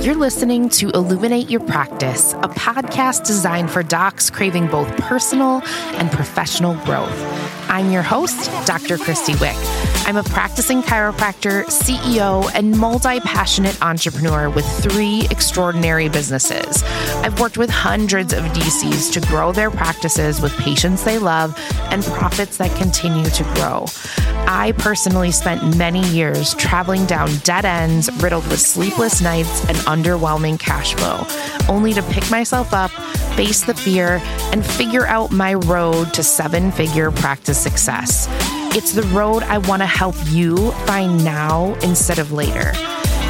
You're listening to Illuminate Your Practice, a podcast designed for docs craving both personal and professional growth. I'm your host, Dr. Christy Wick. I'm a practicing chiropractor, CEO, and multi passionate entrepreneur with three extraordinary businesses. I've worked with hundreds of DCs to grow their practices with patients they love and profits that continue to grow. I personally spent many years traveling down dead ends, riddled with sleepless nights and underwhelming cash flow, only to pick myself up, face the fear, and figure out my road to seven figure practice success. It's the road I want to help you find now instead of later.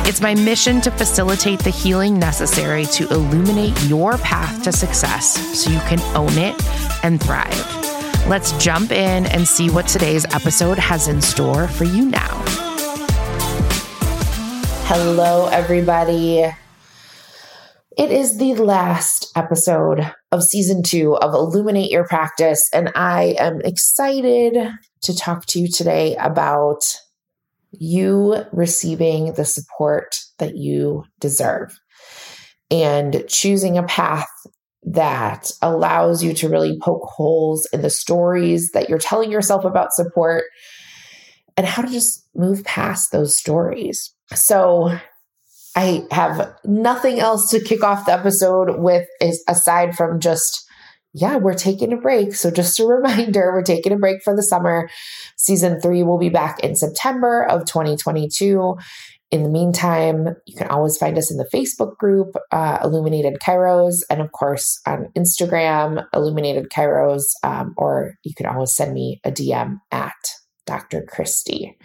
It's my mission to facilitate the healing necessary to illuminate your path to success so you can own it and thrive. Let's jump in and see what today's episode has in store for you now. Hello, everybody. It is the last episode of season two of Illuminate Your Practice, and I am excited to talk to you today about you receiving the support that you deserve and choosing a path that allows you to really poke holes in the stories that you're telling yourself about support and how to just move past those stories. So, I have nothing else to kick off the episode with is aside from just yeah, we're taking a break. So, just a reminder, we're taking a break for the summer. Season three will be back in September of 2022. In the meantime, you can always find us in the Facebook group, uh, Illuminated Chiros, and of course on Instagram, Illuminated Chiros, um, or you can always send me a DM at Dr. Christy.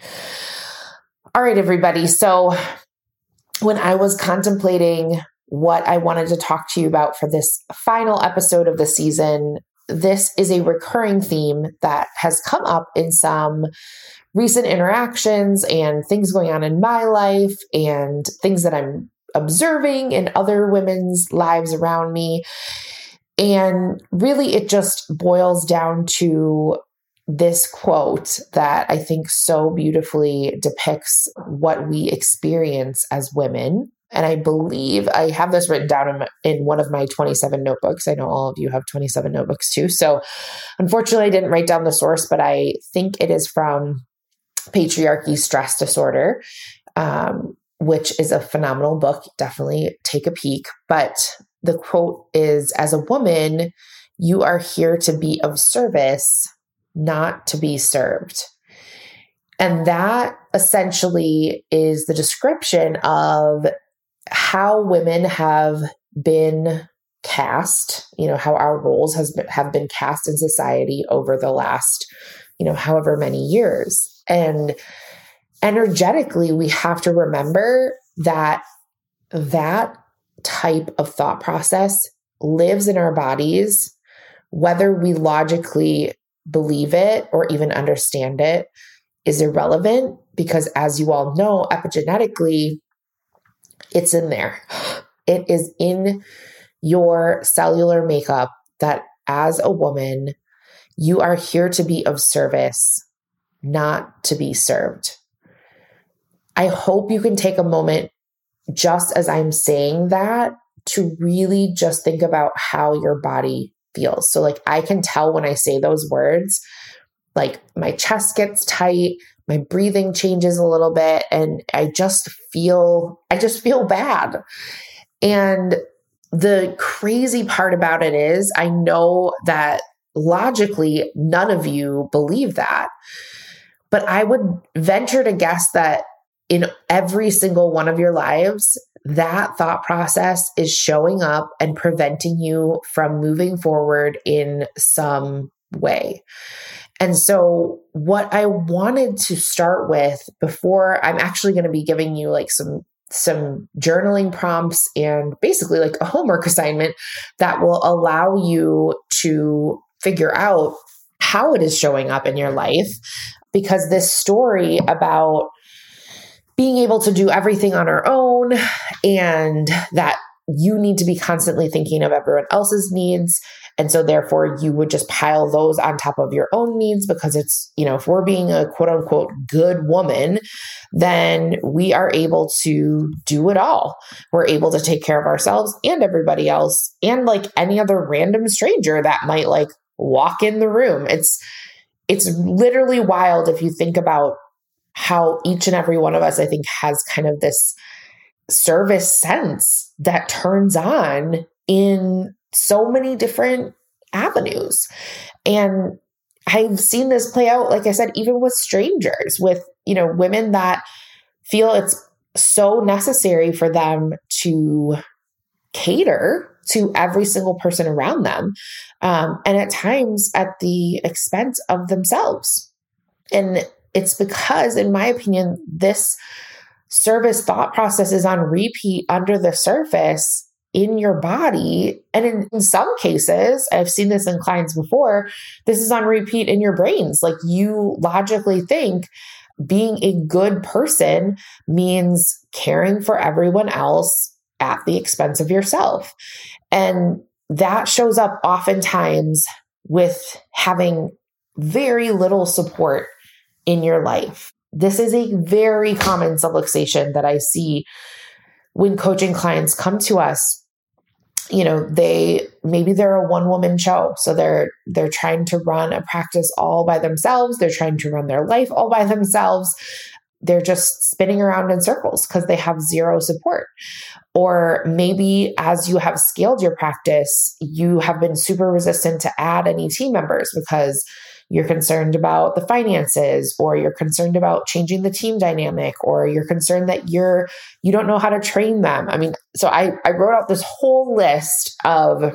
All right, everybody. So, when I was contemplating what I wanted to talk to you about for this final episode of the season, this is a recurring theme that has come up in some recent interactions and things going on in my life and things that I'm observing in other women's lives around me. And really, it just boils down to this quote that I think so beautifully depicts what we experience as women. And I believe I have this written down in, in one of my 27 notebooks. I know all of you have 27 notebooks too. So unfortunately, I didn't write down the source, but I think it is from Patriarchy Stress Disorder, um, which is a phenomenal book. Definitely take a peek. But the quote is As a woman, you are here to be of service, not to be served. And that essentially is the description of how women have been cast, you know, how our roles has been, have been cast in society over the last, you know, however many years. And energetically, we have to remember that that type of thought process lives in our bodies, whether we logically believe it or even understand it is irrelevant because, as you all know, epigenetically, it's in there. It is in your cellular makeup that as a woman, you are here to be of service not to be served. I hope you can take a moment just as I'm saying that to really just think about how your body feels. So, like, I can tell when I say those words, like, my chest gets tight, my breathing changes a little bit, and I just feel, I just feel bad. And the crazy part about it is, I know that logically, none of you believe that. But I would venture to guess that in every single one of your lives, that thought process is showing up and preventing you from moving forward in some way. And so, what I wanted to start with before I'm actually going to be giving you like some some journaling prompts and basically like a homework assignment that will allow you to figure out how it is showing up in your life because this story about being able to do everything on our own and that you need to be constantly thinking of everyone else's needs And so therefore you would just pile those on top of your own needs because it's, you know, if we're being a quote unquote good woman, then we are able to do it all. We're able to take care of ourselves and everybody else and like any other random stranger that might like walk in the room. It's it's literally wild if you think about how each and every one of us I think has kind of this service sense that turns on in so many different avenues. And I've seen this play out, like I said, even with strangers, with, you know, women that feel it's so necessary for them to cater to every single person around them. Um, and at times at the expense of themselves. And it's because, in my opinion, this service thought process is on repeat under the surface in your body. And in, in, some cases, I've seen this in clients before, this is on repeat in your brains. Like you logically think being a good person means caring for everyone else at the expense of yourself. And that shows up oftentimes with having very little support in your life. This is a very common subluxation that I see when coaching clients come to us. You know they maybe they're a one woman show. So they're they're trying to run a practice all by themselves. They're trying to run their life all by themselves. They're just spinning around in circles because they have zero support. Or maybe as you have scaled your practice you have been super resistant to add any team members because you're concerned about the finances or you're concerned about changing the team dynamic or you're concerned that you're you don't know how to train them. I mean so i i wrote out this whole list of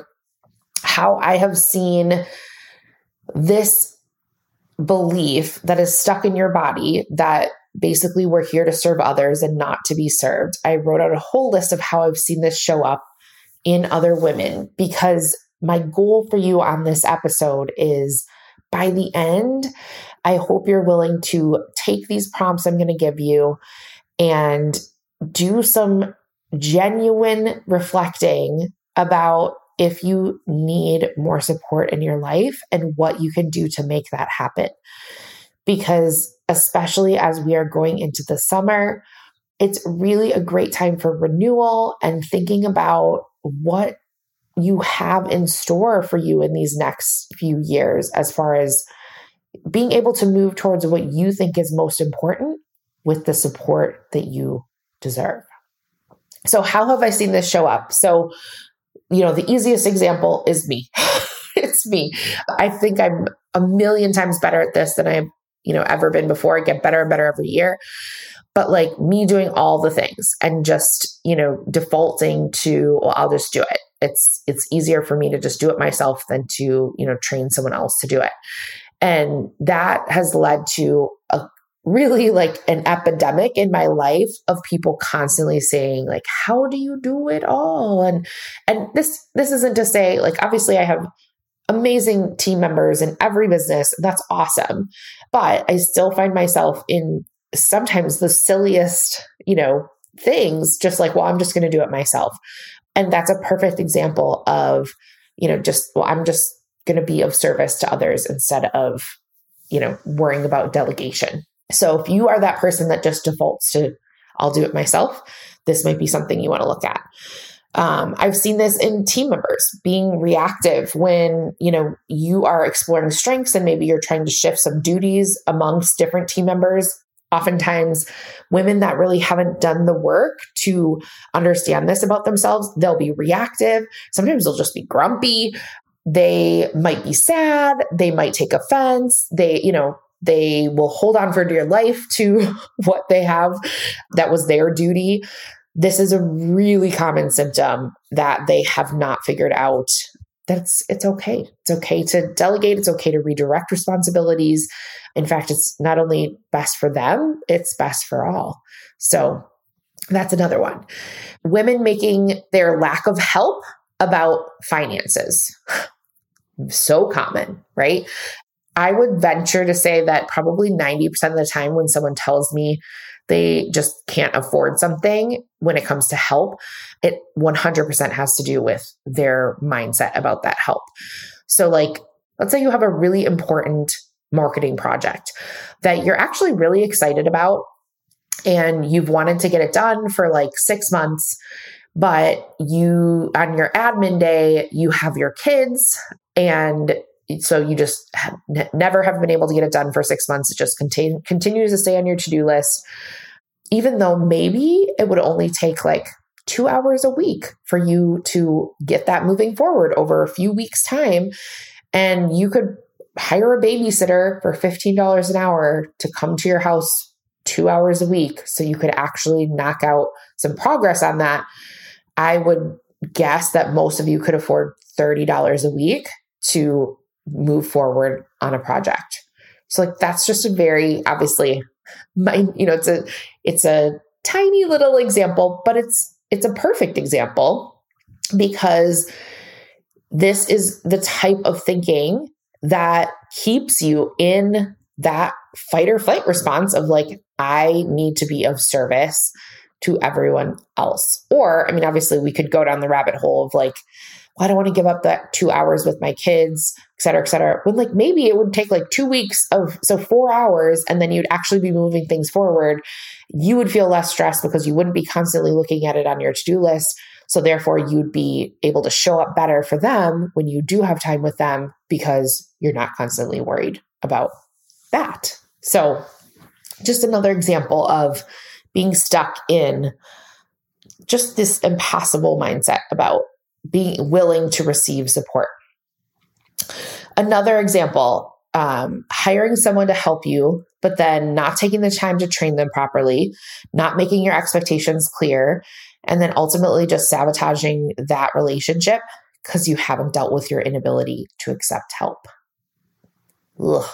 how i have seen this belief that is stuck in your body that basically we're here to serve others and not to be served. I wrote out a whole list of how i've seen this show up in other women because my goal for you on this episode is by the end, I hope you're willing to take these prompts I'm going to give you and do some genuine reflecting about if you need more support in your life and what you can do to make that happen. Because, especially as we are going into the summer, it's really a great time for renewal and thinking about what you have in store for you in these next few years as far as being able to move towards what you think is most important with the support that you deserve. So, how have I seen this show up? So, you know, the easiest example is me. it's me. I think I'm a million times better at this than I've, you know, ever been before. I get better and better every year. But like me doing all the things and just, you know, defaulting to, well, I'll just do it it's it's easier for me to just do it myself than to you know train someone else to do it. And that has led to a really like an epidemic in my life of people constantly saying like how do you do it all? And and this this isn't to say like obviously i have amazing team members in every business. That's awesome. But i still find myself in sometimes the silliest you know things just like well i'm just going to do it myself and that's a perfect example of, you know, just, well, I'm just going to be of service to others instead of, you know, worrying about delegation. So if you are that person that just defaults to, I'll do it myself, this might be something you want to look at. Um, I've seen this in team members being reactive when you know you are exploring strengths and maybe you're trying to shift some duties amongst different team members oftentimes women that really haven't done the work to understand this about themselves they'll be reactive. Sometimes they'll just be grumpy. They might be sad. They might take offense. They you know they will hold on for dear life to what they have that was their duty. This is a really common symptom that they have not figured out that's it's okay. It's okay to delegate. It's okay to redirect responsibilities. In fact, it's not only best for them, it's best for all. So that's another one. Women making their lack of help about finances. so common, right? I would venture to say that probably 90% of the time when someone tells me they just can't afford something when it comes to help, it 100% has to do with their mindset about that help. So, like, let's say you have a really important marketing project that you're actually really excited about and you've wanted to get it done for like six months but you on your admin day you have your kids and so you just never have been able to get it done for six months. It just contain, continues to stay on your to-do list. Even though maybe it would only take like two hours a week for you to get that moving forward over a few weeks time and you could hire a babysitter for $15 an hour to come to your house two hours a week so you could actually knock out some progress on that I would guess that most of you could afford $30 a week to move forward on a project. So like that's just a very obviously my you know it's a it's a tiny little example, but it's it's a perfect example because this is the type of thinking that keeps you in that fight or flight response of like I need to be of service to everyone else. Or, I mean, obviously, we could go down the rabbit hole of like, well, I don't want to give up that two hours with my kids, et cetera, et cetera. When like maybe it would take like two weeks of, so four hours, and then you'd actually be moving things forward. You would feel less stressed because you wouldn't be constantly looking at it on your to do list. So therefore, you'd be able to show up better for them when you do have time with them because you're not constantly worried about that. So, just another example of being stuck in just this impossible mindset about being willing to receive support. Another example um, hiring someone to help you, but then not taking the time to train them properly, not making your expectations clear, and then ultimately just sabotaging that relationship because you haven't dealt with your inability to accept help. Ugh.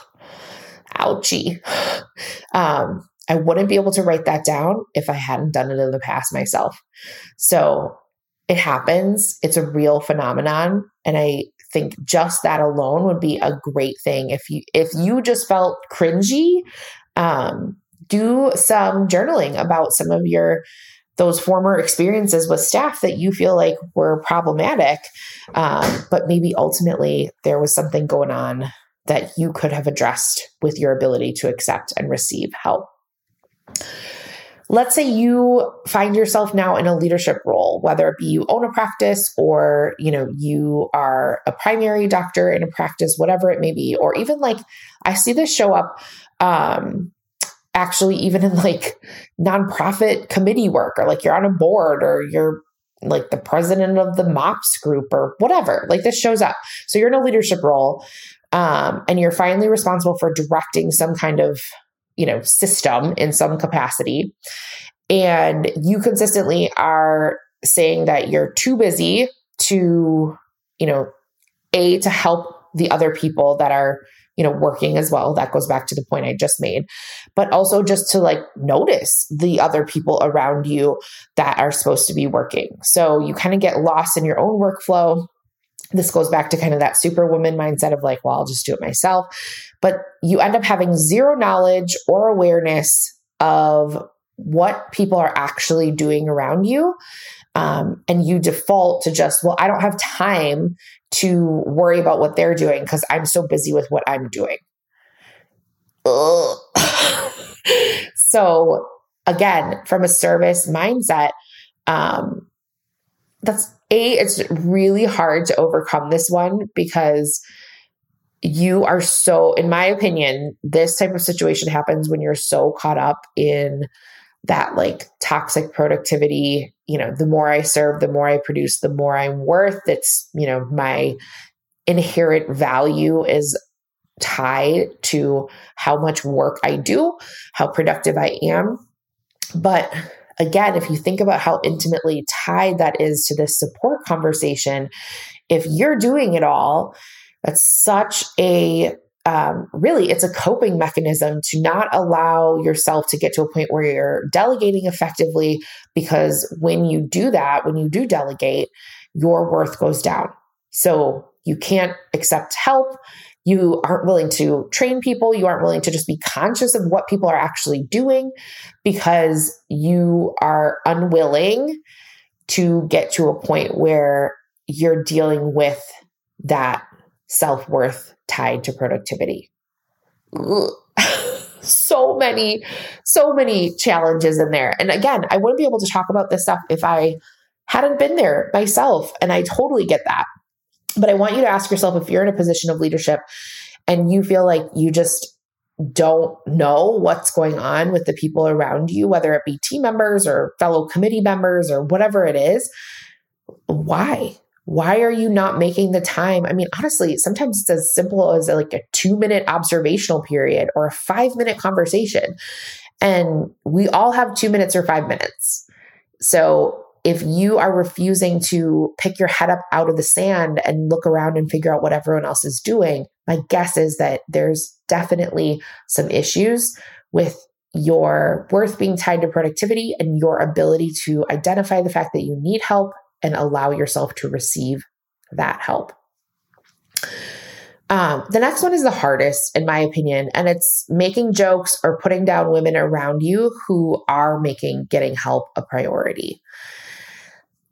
Ouchie. Um, I wouldn't be able to write that down if I hadn't done it in the past myself. So it happens. It's a real phenomenon. And I think just that alone would be a great thing. If you if you just felt cringy, um, do some journaling about some of your those former experiences with staff that you feel like were problematic, um, but maybe ultimately there was something going on that you could have addressed with your ability to accept and receive help. Let's say you find yourself now in a leadership role, whether it be you own a practice or, you know, you are a primary doctor in a practice, whatever it may be, or even like I see this show up um actually even in like nonprofit committee work or like you're on a board or you're like the president of the MOPS group or whatever. Like this shows up. So you're in a leadership role um, and you're finally responsible for directing some kind of you know, system in some capacity. And you consistently are saying that you're too busy to, you know, A, to help the other people that are, you know, working as well. That goes back to the point I just made. But also just to like notice the other people around you that are supposed to be working. So you kind of get lost in your own workflow this goes back to kind of that superwoman mindset of like, well, I'll just do it myself. But you end up having zero knowledge or awareness of what people are actually doing around you. Um, and you default to just, well, I don't have time to worry about what they're doing because I'm so busy with what I'm doing. so, again, from a service mindset, um, that's a, it's really hard to overcome this one because you are so, in my opinion, this type of situation happens when you're so caught up in that like toxic productivity. You know, the more I serve, the more I produce, the more I'm worth. It's, you know, my inherent value is tied to how much work I do, how productive I am. But again, if you think about how intimately tied that is to this support conversation, if you're doing it all, that's such a um, really it's a coping mechanism to not allow yourself to get to a point where you're delegating effectively because when you do that when you do delegate your worth goes down. So you can't accept help You aren't willing to train people. You aren't willing to just be conscious of what people are actually doing because you are unwilling to get to a point where you're dealing with that self worth tied to productivity. so many, so many challenges in there. And again, I wouldn't be able to talk about this stuff if I hadn't been there myself. And I totally get that. But I want you to ask yourself if you're in a position of leadership and you feel like you just don't know what's going on with the people around you, whether it be team members or fellow committee members or whatever it is, why? Why are you not making the time? I mean, honestly, sometimes it's as simple as like a two minute observational period or a five minute conversation. And we all have two minutes or five minutes. So if you are refusing to pick your head up out of the sand and look around and figure out what everyone else is doing, my guess is that there's definitely some issues with your worth being tied to productivity and your ability to identify the fact that you need help and allow yourself to receive that help. Um, the next one is the hardest, in my opinion, and it's making jokes or putting down women around you who are making getting help a priority.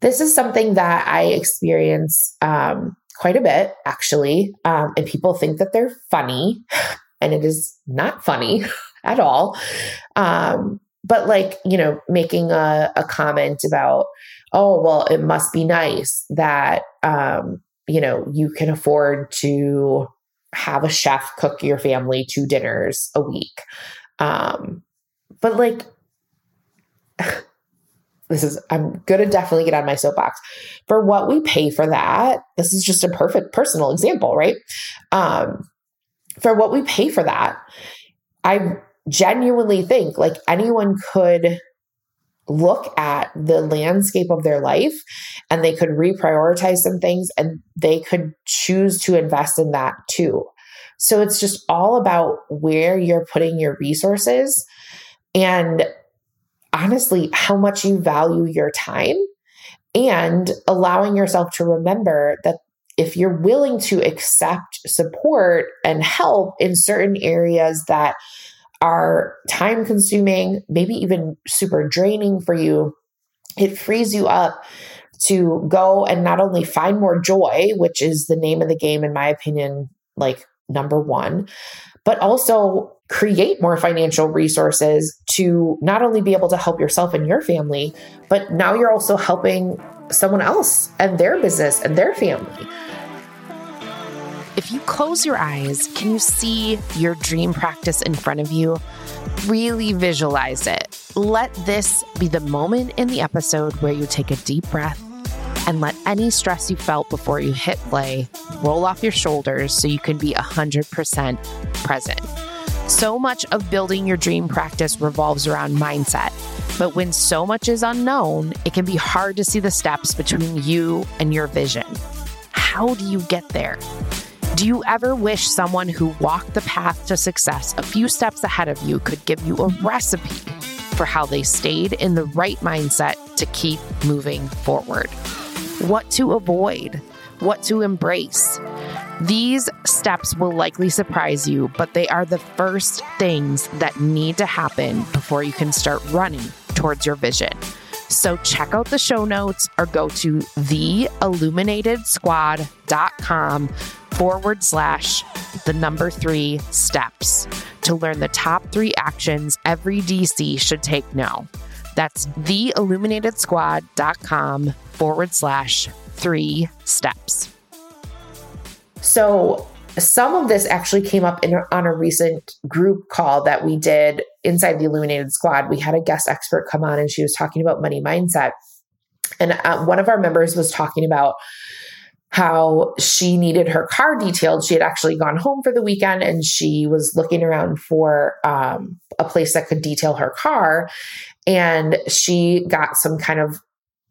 This is something that I experience um, quite a bit, actually, um, and people think that they're funny, and it is not funny at all. Um, but like you know, making a, a comment about oh, well, it must be nice that, um, you know, you can afford to have a chef cook your family two dinners a week. Um, but like, this is, I'm to definitely get on my soapbox. For what we pay for that, this is just a perfect personal example, right? Um, for what we pay for that, I genuinely think like anyone could look at the landscape of their life and they could reprioritize some things and they could choose to invest in that too. So it's just all about where you're putting your resources and honestly, how much you value your time and allowing yourself to remember that if you're willing to accept support and help in certain areas that are time consuming, maybe even super draining for you, it frees you up to go and not only find more joy, which is the name of the game, in my opinion, like number one, but also create more financial resources to not only be able to help yourself and your family, but now you're also helping someone else and their business and their family. If you close your eyes, can you see your dream practice in front of you? Really visualize it. Let this be the moment in the episode where you take a deep breath and let any stress you felt before you hit play roll off your shoulders so you can be 100% present. So much of building your dream practice revolves around mindset. But when so much is unknown, it can be hard to see the steps between you and your vision. How do you get there? Do you ever wish someone who walked the path to success a few steps ahead of you could give you a recipe for how they stayed in the right mindset to keep moving forward? What to avoid? What to embrace? These steps will likely surprise you, but they are the first things that need to happen before you can start running towards your vision. So check out the show notes or go to theilluminatedsquad.com forward slash the number three steps to learn the top three actions every DC should take now. That's theilluminatedsquad.com forward slash three steps. So, some of this actually came up in, on a recent group call that we did inside the Illuminated Squad. We had a guest expert come on and she was talking about money mindset. And uh, one of our members was talking about how she needed her car detailed. She had actually gone home for the weekend and she was looking around for um, a place that could detail her car. And she got some kind of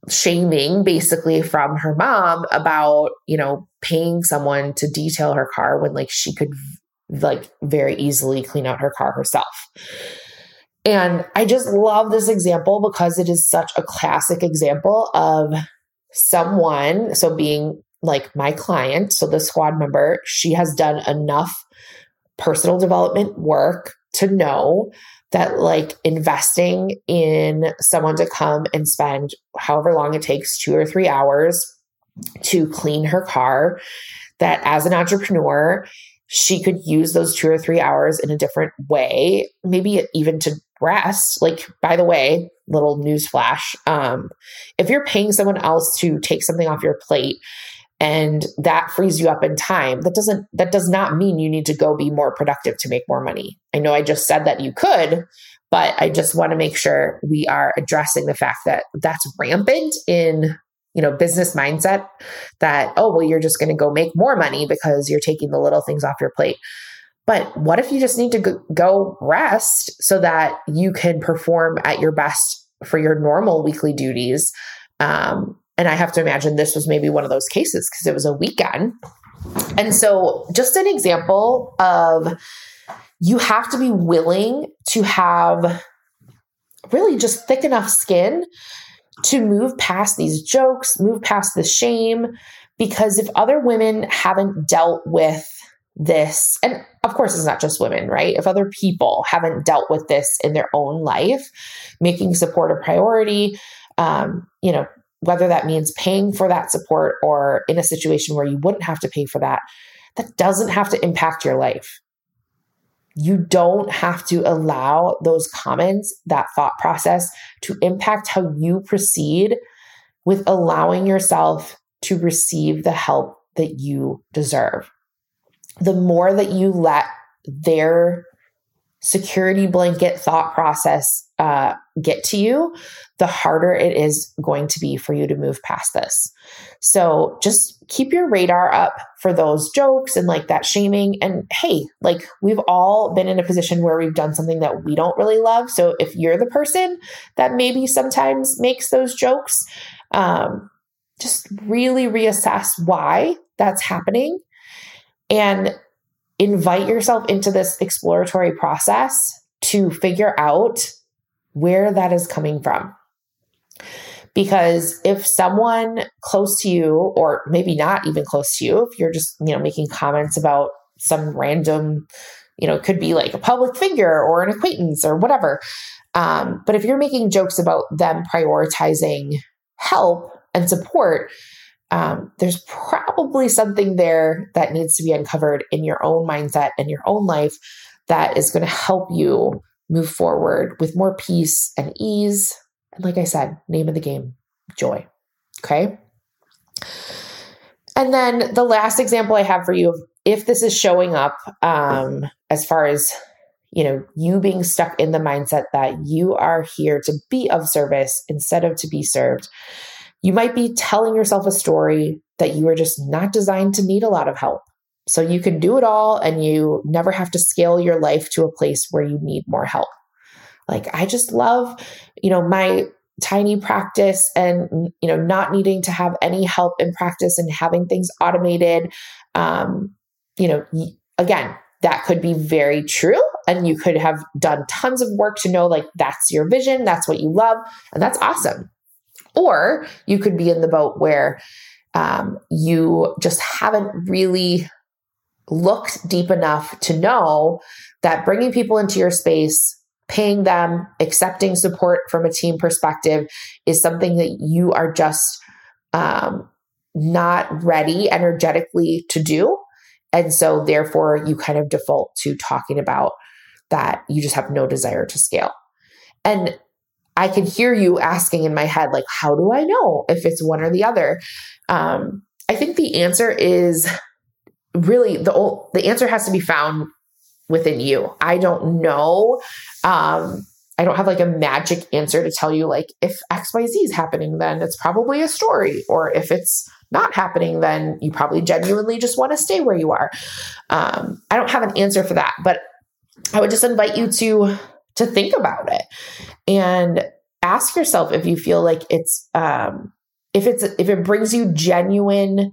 shaming basically from her mom about, you know, paying someone to detail her car when like she could like very easily clean out her car herself. And I just love this example because it is such a classic example of someone, so being like my client, so the squad member, she has done enough personal development work to know that like investing in someone to come and spend however long it takes, two or three hours to clean her car, that as an entrepreneur, she could use those two or three hours in a different way, maybe even to rest. Like, by the way, little news flash um, if you're paying someone else to take something off your plate, and that frees you up in time. That doesn't that does not mean you need to go be more productive to make more money. I know i just said that you could but i just want to make sure we are addressing the fact that that's rampant in you know business mindset that oh well you're just going to go make more money because you're taking the little things off your plate. But what if you just need to go rest so that you can perform at your best for your normal weekly duties um, and I have to imagine this was maybe one of those cases because it was a weekend. And so, just an example of you have to be willing to have really just thick enough skin to move past these jokes, move past the shame. Because if other women haven't dealt with this, and of course, it's not just women, right? If other people haven't dealt with this in their own life, making support a priority, um, you know, whether that means paying for that support or in a situation where you wouldn't have to pay for that, that doesn't have to impact your life. You don't have to allow those comments, that thought process to impact how you proceed with allowing yourself to receive the help that you deserve. The more that you let their security blanket thought process uh, get to you, the harder it is going to be for you to move past this. So just keep your radar up for those jokes and like that shaming. And hey, like we've all been in a position where we've done something that we don't really love. So if you're the person that maybe sometimes makes those jokes, um, just really reassess why that's happening and invite yourself into this exploratory process to figure out where that is coming from. Because if someone close to you, or maybe not even close to you, if you're just, you know, making comments about some random, you know, it could be like a public figure or an acquaintance or whatever. Um, but if you're making jokes about them prioritizing help and support, um, there's probably something there that needs to be uncovered in your own mindset and your own life that is going to help you move forward with more peace and ease. And like I said, name of the game, joy. Okay. And then the last example I have for you, if this is showing up um, as far as you know, you being stuck in the mindset that you are here to be of service instead of to be served, you might be telling yourself a story that you are just not designed to need a lot of help. So you can do it all and you never have to scale your life to a place where you need more help. Like, I just love, you know, my tiny practice and, you know, not needing to have any help in practice and having things automated. Um, you know, again, that could be very true. And you could have done tons of work to know like that's your vision, that's what you love, and that's awesome. Or you could be in the boat where um, you just haven't really looked deep enough to know that bringing people into your space, paying them, accepting support from a team perspective is something that you are just um, not ready energetically to do. And so, therefore, you kind of default to talking about that you just have no desire to scale. And I can hear you asking in my head, like, how do I know if it's one or the other? Um, I think the answer is really the old, the answer has to be found within you. I don't know. Um, I don't have like a magic answer to tell you, like, if XYZ is happening, then it's probably a story. Or if it's not happening, then you probably genuinely just want to stay where you are. Um, I don't have an answer for that, but I would just invite you to to think about it and ask yourself if you feel like it's um, if it's if it brings you genuine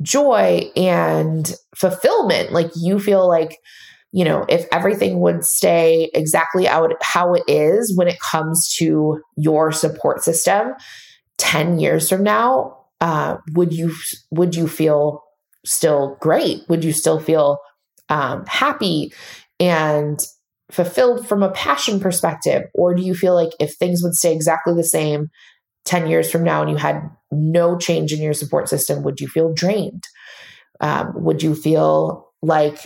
joy and fulfillment like you feel like you know if everything would stay exactly out how it is when it comes to your support system 10 years from now uh, would you would you feel still great? Would you still feel um, happy and fulfilled from a passion perspective? Or do you feel like if things would stay exactly the same 10 years from now and you had no change in your support system, would you feel drained? Um, would you feel like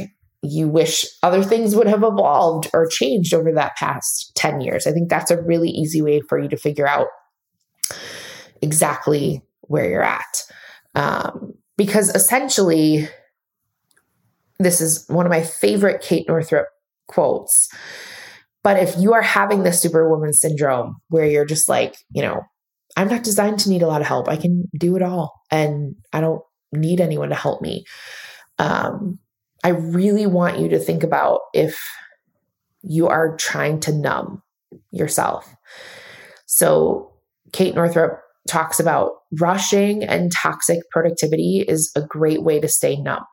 you wish other things would have evolved or changed over that past 10 years? I think that's a really easy way for you to figure out exactly where you're at. Um, because essentially, this is one of my favorite Kate Northrup quotes. But if you are having the superwoman syndrome where you're just like, you know, I'm not designed to need a lot of help. I can do it all and I don't need anyone to help me. Um, I really want you to think about if you are trying to numb yourself. So, Kate Northrup talks about rushing and toxic productivity is a great way to stay numb.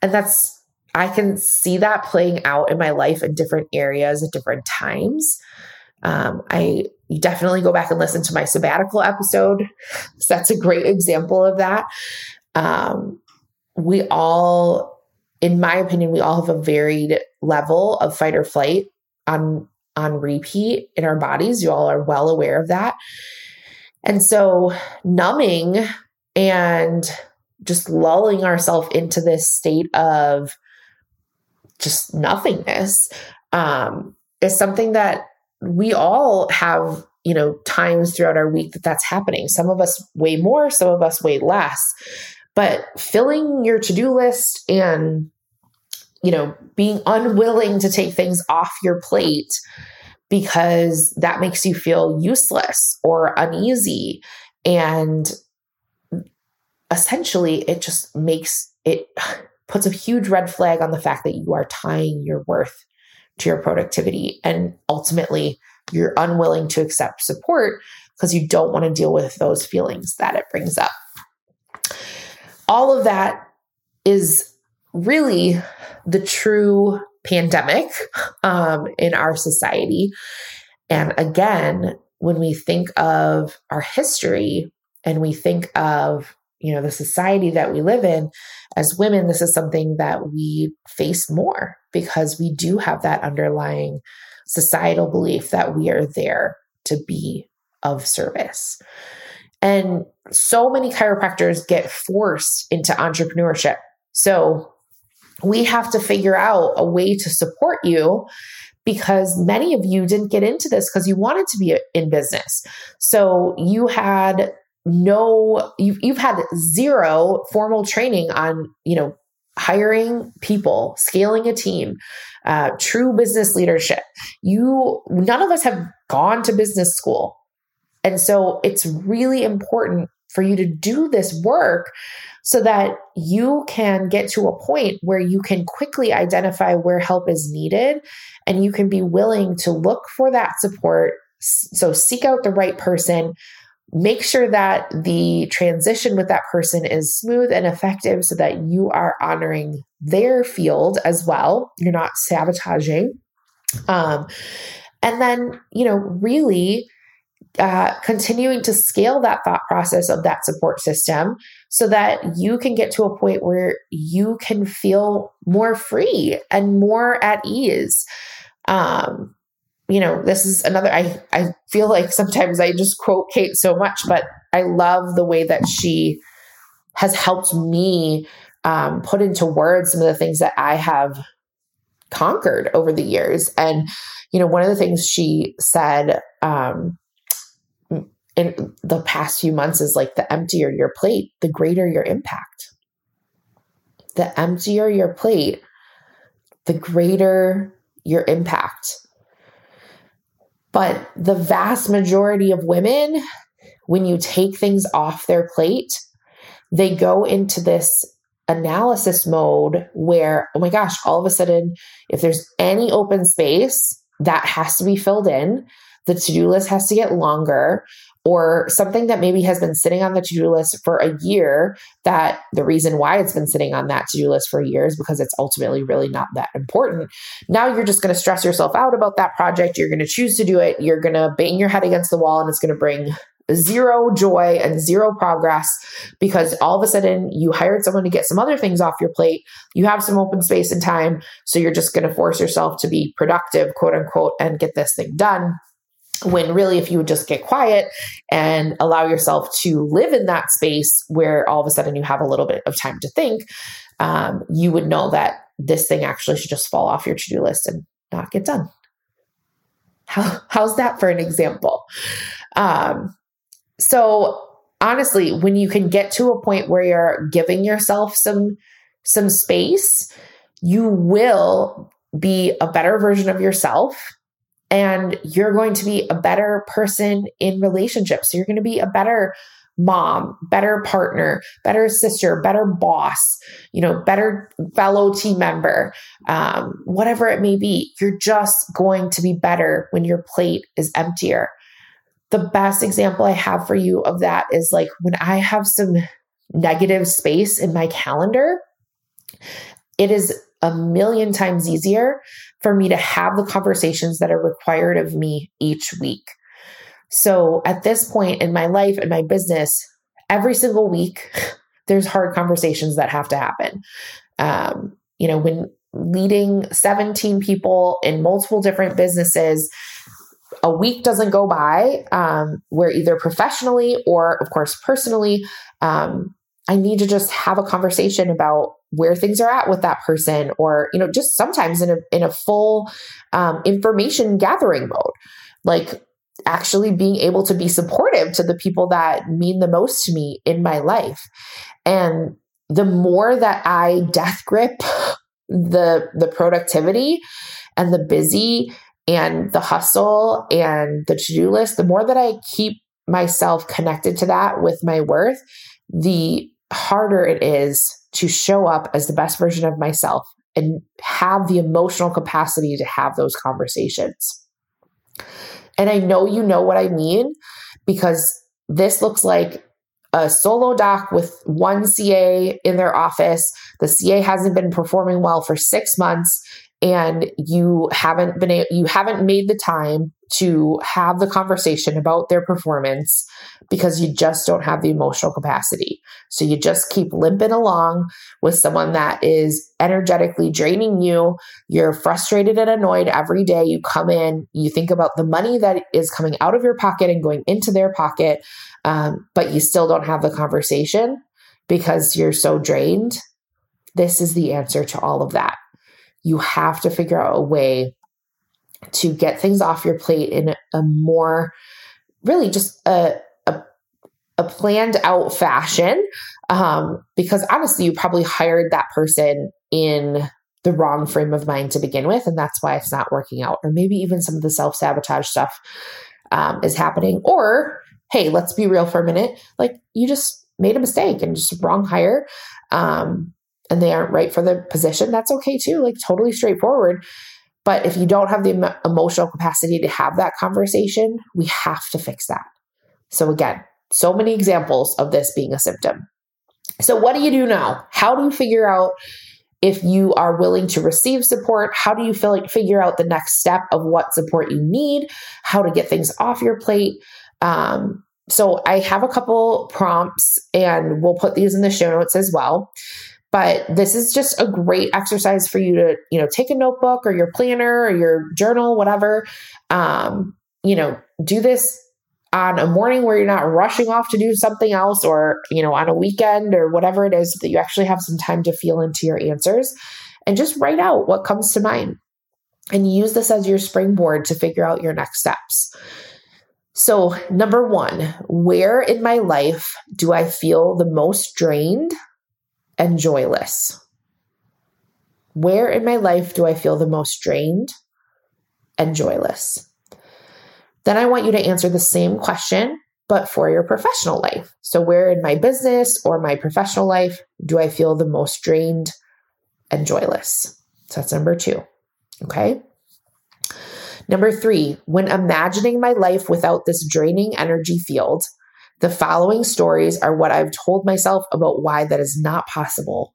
And that's, I can see that playing out in my life in different areas at different times. Um, I definitely go back and listen to my sabbatical episode. So that's a great example of that. Um, we all, in my opinion, we all have a varied level of fight or flight on on repeat in our bodies. You all are well aware of that. And so numbing and just lulling ourselves into this state of just nothingness um, is something that we all have you know times throughout our week that that's happening. Some of us way more some of us way less. But filling your to-do list and you know being unwilling to take things off your plate because that makes you feel useless or uneasy. And essentially it just makes it puts a huge red flag on the fact that you are tying your worth to your productivity. And ultimately, you're unwilling to accept support because you don't want to deal with those feelings that it brings up. All of that is really the true pandemic um, in our society. And again, when we think of our history and we think of you know the society that we live in as women this is something that we face more because we do have that underlying societal belief that we are there to be of service and so many chiropractors get forced into entrepreneurship so we have to figure out a way to support you because many of you didn't get into this because you wanted to be in business. So you had no you've, you've had zero formal training on you know hiring people scaling a team uh, true business leadership. You none of us have gone to business school. And so it's really important for you to do this work so that you can get to a point where you can quickly identify where help is needed and you can be willing to look for that support. So seek out the right person make sure that the transition with that person is smooth and effective so that you are honoring their field as well. You're not sabotaging. Um, and then, you know, really uh, continuing to scale that thought process of that support system so that you can get to a point where you can feel more free and more at ease. Um, you know, this is another, I, I feel like sometimes I just quote Kate so much, but I love the way that she has helped me um, put into words some of the things that I have conquered over the years. And, you know, one of the things she said um, in the past few months is like the emptier your plate, the greater your impact. The emptier your plate, the greater your impact. But the vast majority of women, when you take things off their plate, they go into this analysis mode where, oh my gosh, all of a sudden, if there's any open space, that has to be filled in. The to do list has to get longer or something that maybe has been sitting on the to-do list for a year that the reason why it's been sitting on that to-do list for a year is because it's ultimately really not that important now you're just going to stress yourself out about that project you're going to choose to do it you're going to bang your head against the wall and it's going to bring zero joy and zero progress because all of a sudden you hired someone to get some other things off your plate. You have some open space and time. So you're just going to force yourself to be productive, quote unquote, and get this thing done. When really, if you would just get quiet and allow yourself to live in that space where all of a sudden you have a little bit of time to think, um, you would know that this thing actually should just fall off your to do list and not get done. How, how's that for an example? Um, so honestly, when you can get to a point where you're giving yourself some some space, you will be a better version of yourself and you're going to be a better person in relationships. So you're going to be a better mom, better partner, better sister, better boss, you know, better fellow team member, um, whatever it may be. You're just going to be better when your plate is emptier. The best example I have for you of that is like when I have some negative space in my calendar, it is a million times easier for me to have the conversations that are required of me each week. So at this point in my life and my business, every single week, there's hard conversations that have to happen. Um, you know, when leading 17 people in multiple different businesses, a week doesn't go by um, where either professionally or, of course, personally, um, I need to just have a conversation about where things are at with that person, or you know, just sometimes in a in a full um, information gathering mode, like actually being able to be supportive to the people that mean the most to me in my life. And the more that I death grip the the productivity and the busy and the hustle and the to-do list, the more that I keep myself connected to that with my worth, the harder it is to show up as the best version of myself and have the emotional capacity to have those conversations. And I know you know what I mean because this looks like a solo doc with one CA in their office. The CA hasn't been performing well for six months and you haven't been you haven't made the time to have the conversation about their performance because you just don't have the emotional capacity. So you just keep limping along with someone that is energetically draining you. You're frustrated and annoyed every day. You come in, you think about the money that is coming out of your pocket and going into their pocket, um, but you still don't have the conversation because you're so drained. This is the answer to all of that you have to figure out a way to get things off your plate in a more really just a, a, a planned out fashion. Um, because honestly, you probably hired that person in the wrong frame of mind to begin with. And that's why it's not working out. Or maybe even some of the self sabotage stuff um, is happening. Or, hey, let's be real for a minute. Like you just made a mistake and just wrong hire. Um, and they aren't right for the position, that's okay too. Like totally straightforward. But if you don't have the emotional capacity to have that conversation, we have to fix that. So, again, so many examples of this being a symptom. So, what do you do now? How do you figure out if you are willing to receive support? How do you like figure out the next step of what support you need? How to get things off your plate? Um, so, I have a couple prompts and we'll put these in the show notes as well. But this is just a great exercise for you to, you know, take a notebook or your planner or your journal, whatever. Um, you know, do this on a morning where you're not rushing off to do something else or, you know, on a weekend or whatever it is that you actually have some time to feel into your answers and just write out what comes to mind and use this as your springboard to figure out your next steps. So, number one, where in my life do I feel the most drained and joyless? Where in my life do I feel the most drained and joyless? Then I want you to answer the same question, but for your professional life. So, where in my business or my professional life do I feel the most drained and joyless? So, that's number two. Okay. Number three, when imagining my life without this draining energy field, the following stories are what I've told myself about why that is not possible.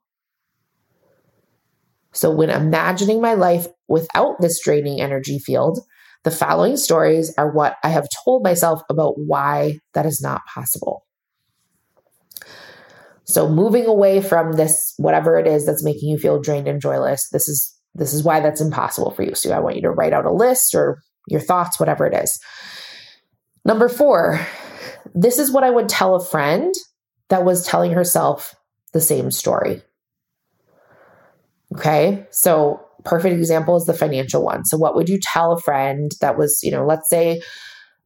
So, when imagining my life without this draining energy field, The following stories are what I have told myself about why that is not possible. So moving away from this whatever it is that's making you feel drained and joyless, this is this is why that's impossible for you. So I want you to write out a list or your thoughts, whatever it is. Number 4. This is what I would tell a friend that was telling herself the same story. Okay? So perfect example is the financial one. So what would you tell a friend that was, you know, let's say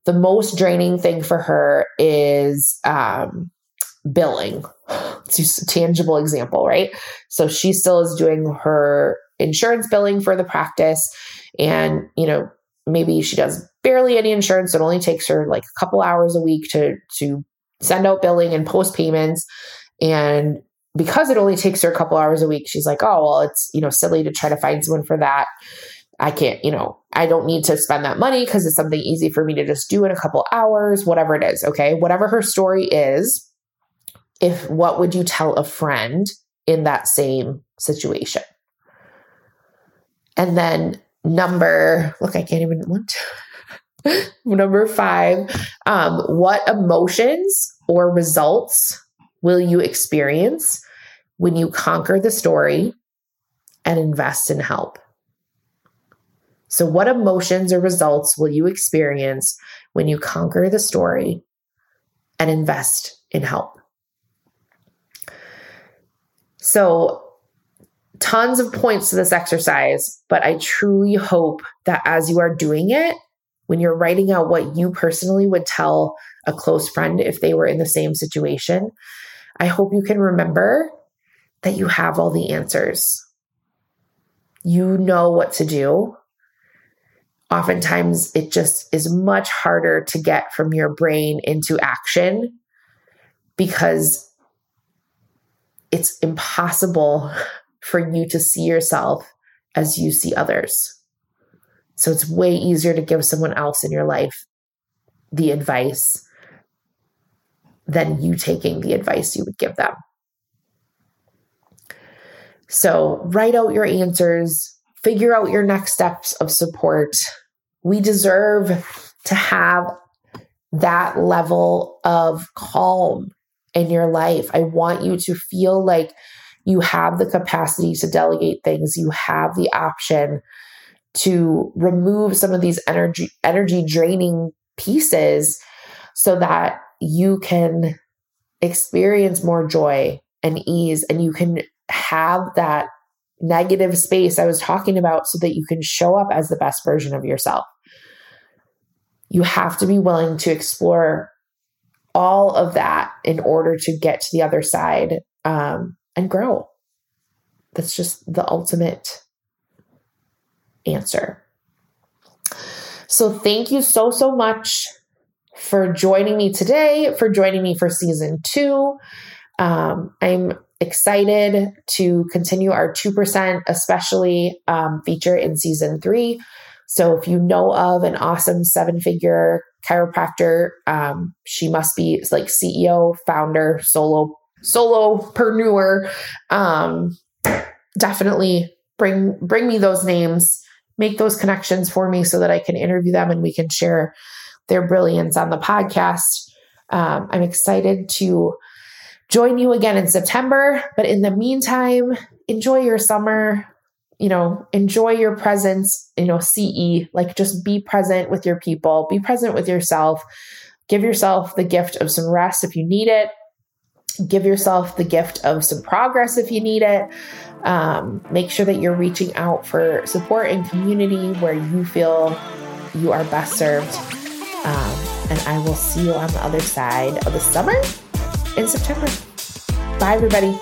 the most draining thing for her is um billing. It's just a tangible example, right? So she still is doing her insurance billing for the practice. And, you know, maybe she does barely any insurance. It only takes her like a couple hours a week to to send out billing and post payments. And because it only takes her a couple hours a week, she's like, oh, well, it's, you know, silly to try to find someone for that. I can't, you know, I don't need to spend that money because it's something easy for me to just do in a couple hours, whatever it is. Okay. Whatever her story is, if what would you tell a friend in that same situation? And then number, look, I can't even want number five, um, what emotions or results will you experience when you conquer the story and invest in help? So, what emotions or results will you experience when you conquer the story and invest in help? So, tons of points to this exercise, but I truly hope that as you are doing it, when you're writing out what you personally would tell a close friend if they were in the same situation, I hope you can remember that you have all the answers. You know what to do. Oftentimes, it just is much harder to get from your brain into action because it's impossible for you to see yourself as you see others. So it's way easier to give someone else in your life the advice than you taking the advice you would give them. So write out your answers, figure out your next steps of support. We deserve to have that level of calm in your life. I want you to feel like you have the capacity to delegate things, you have the option to remove some of these energy energy draining pieces so that you can experience more joy and ease and you can have that negative space I was talking about so that you can show up as the best version of yourself. You have to be willing to explore all of that in order to get to the other side um, and grow. That's just the ultimate answer. So, thank you so, so much for joining me today, for joining me for season two. Um, I'm excited to continue our 2%, especially um, feature in season three. So, if you know of an awesome seven figure chiropractor. Um, she must be like CEO, founder, solo solopreneur. Um, definitely bring bring me those names, make those connections for me so that I can interview them and we can share their brilliance on the podcast. Um, I'm excited to join you again in September. But in the meantime, enjoy your summer you know, enjoy your presence, you know, CE, like just be present with your people, be present with yourself, give yourself the gift of some rest if you need it, give yourself the gift of some progress if you need it. Um, make sure that you're reaching out for support and community where you feel you are best served. Um, and I will see you on the other side of the summer in September. Bye, everybody.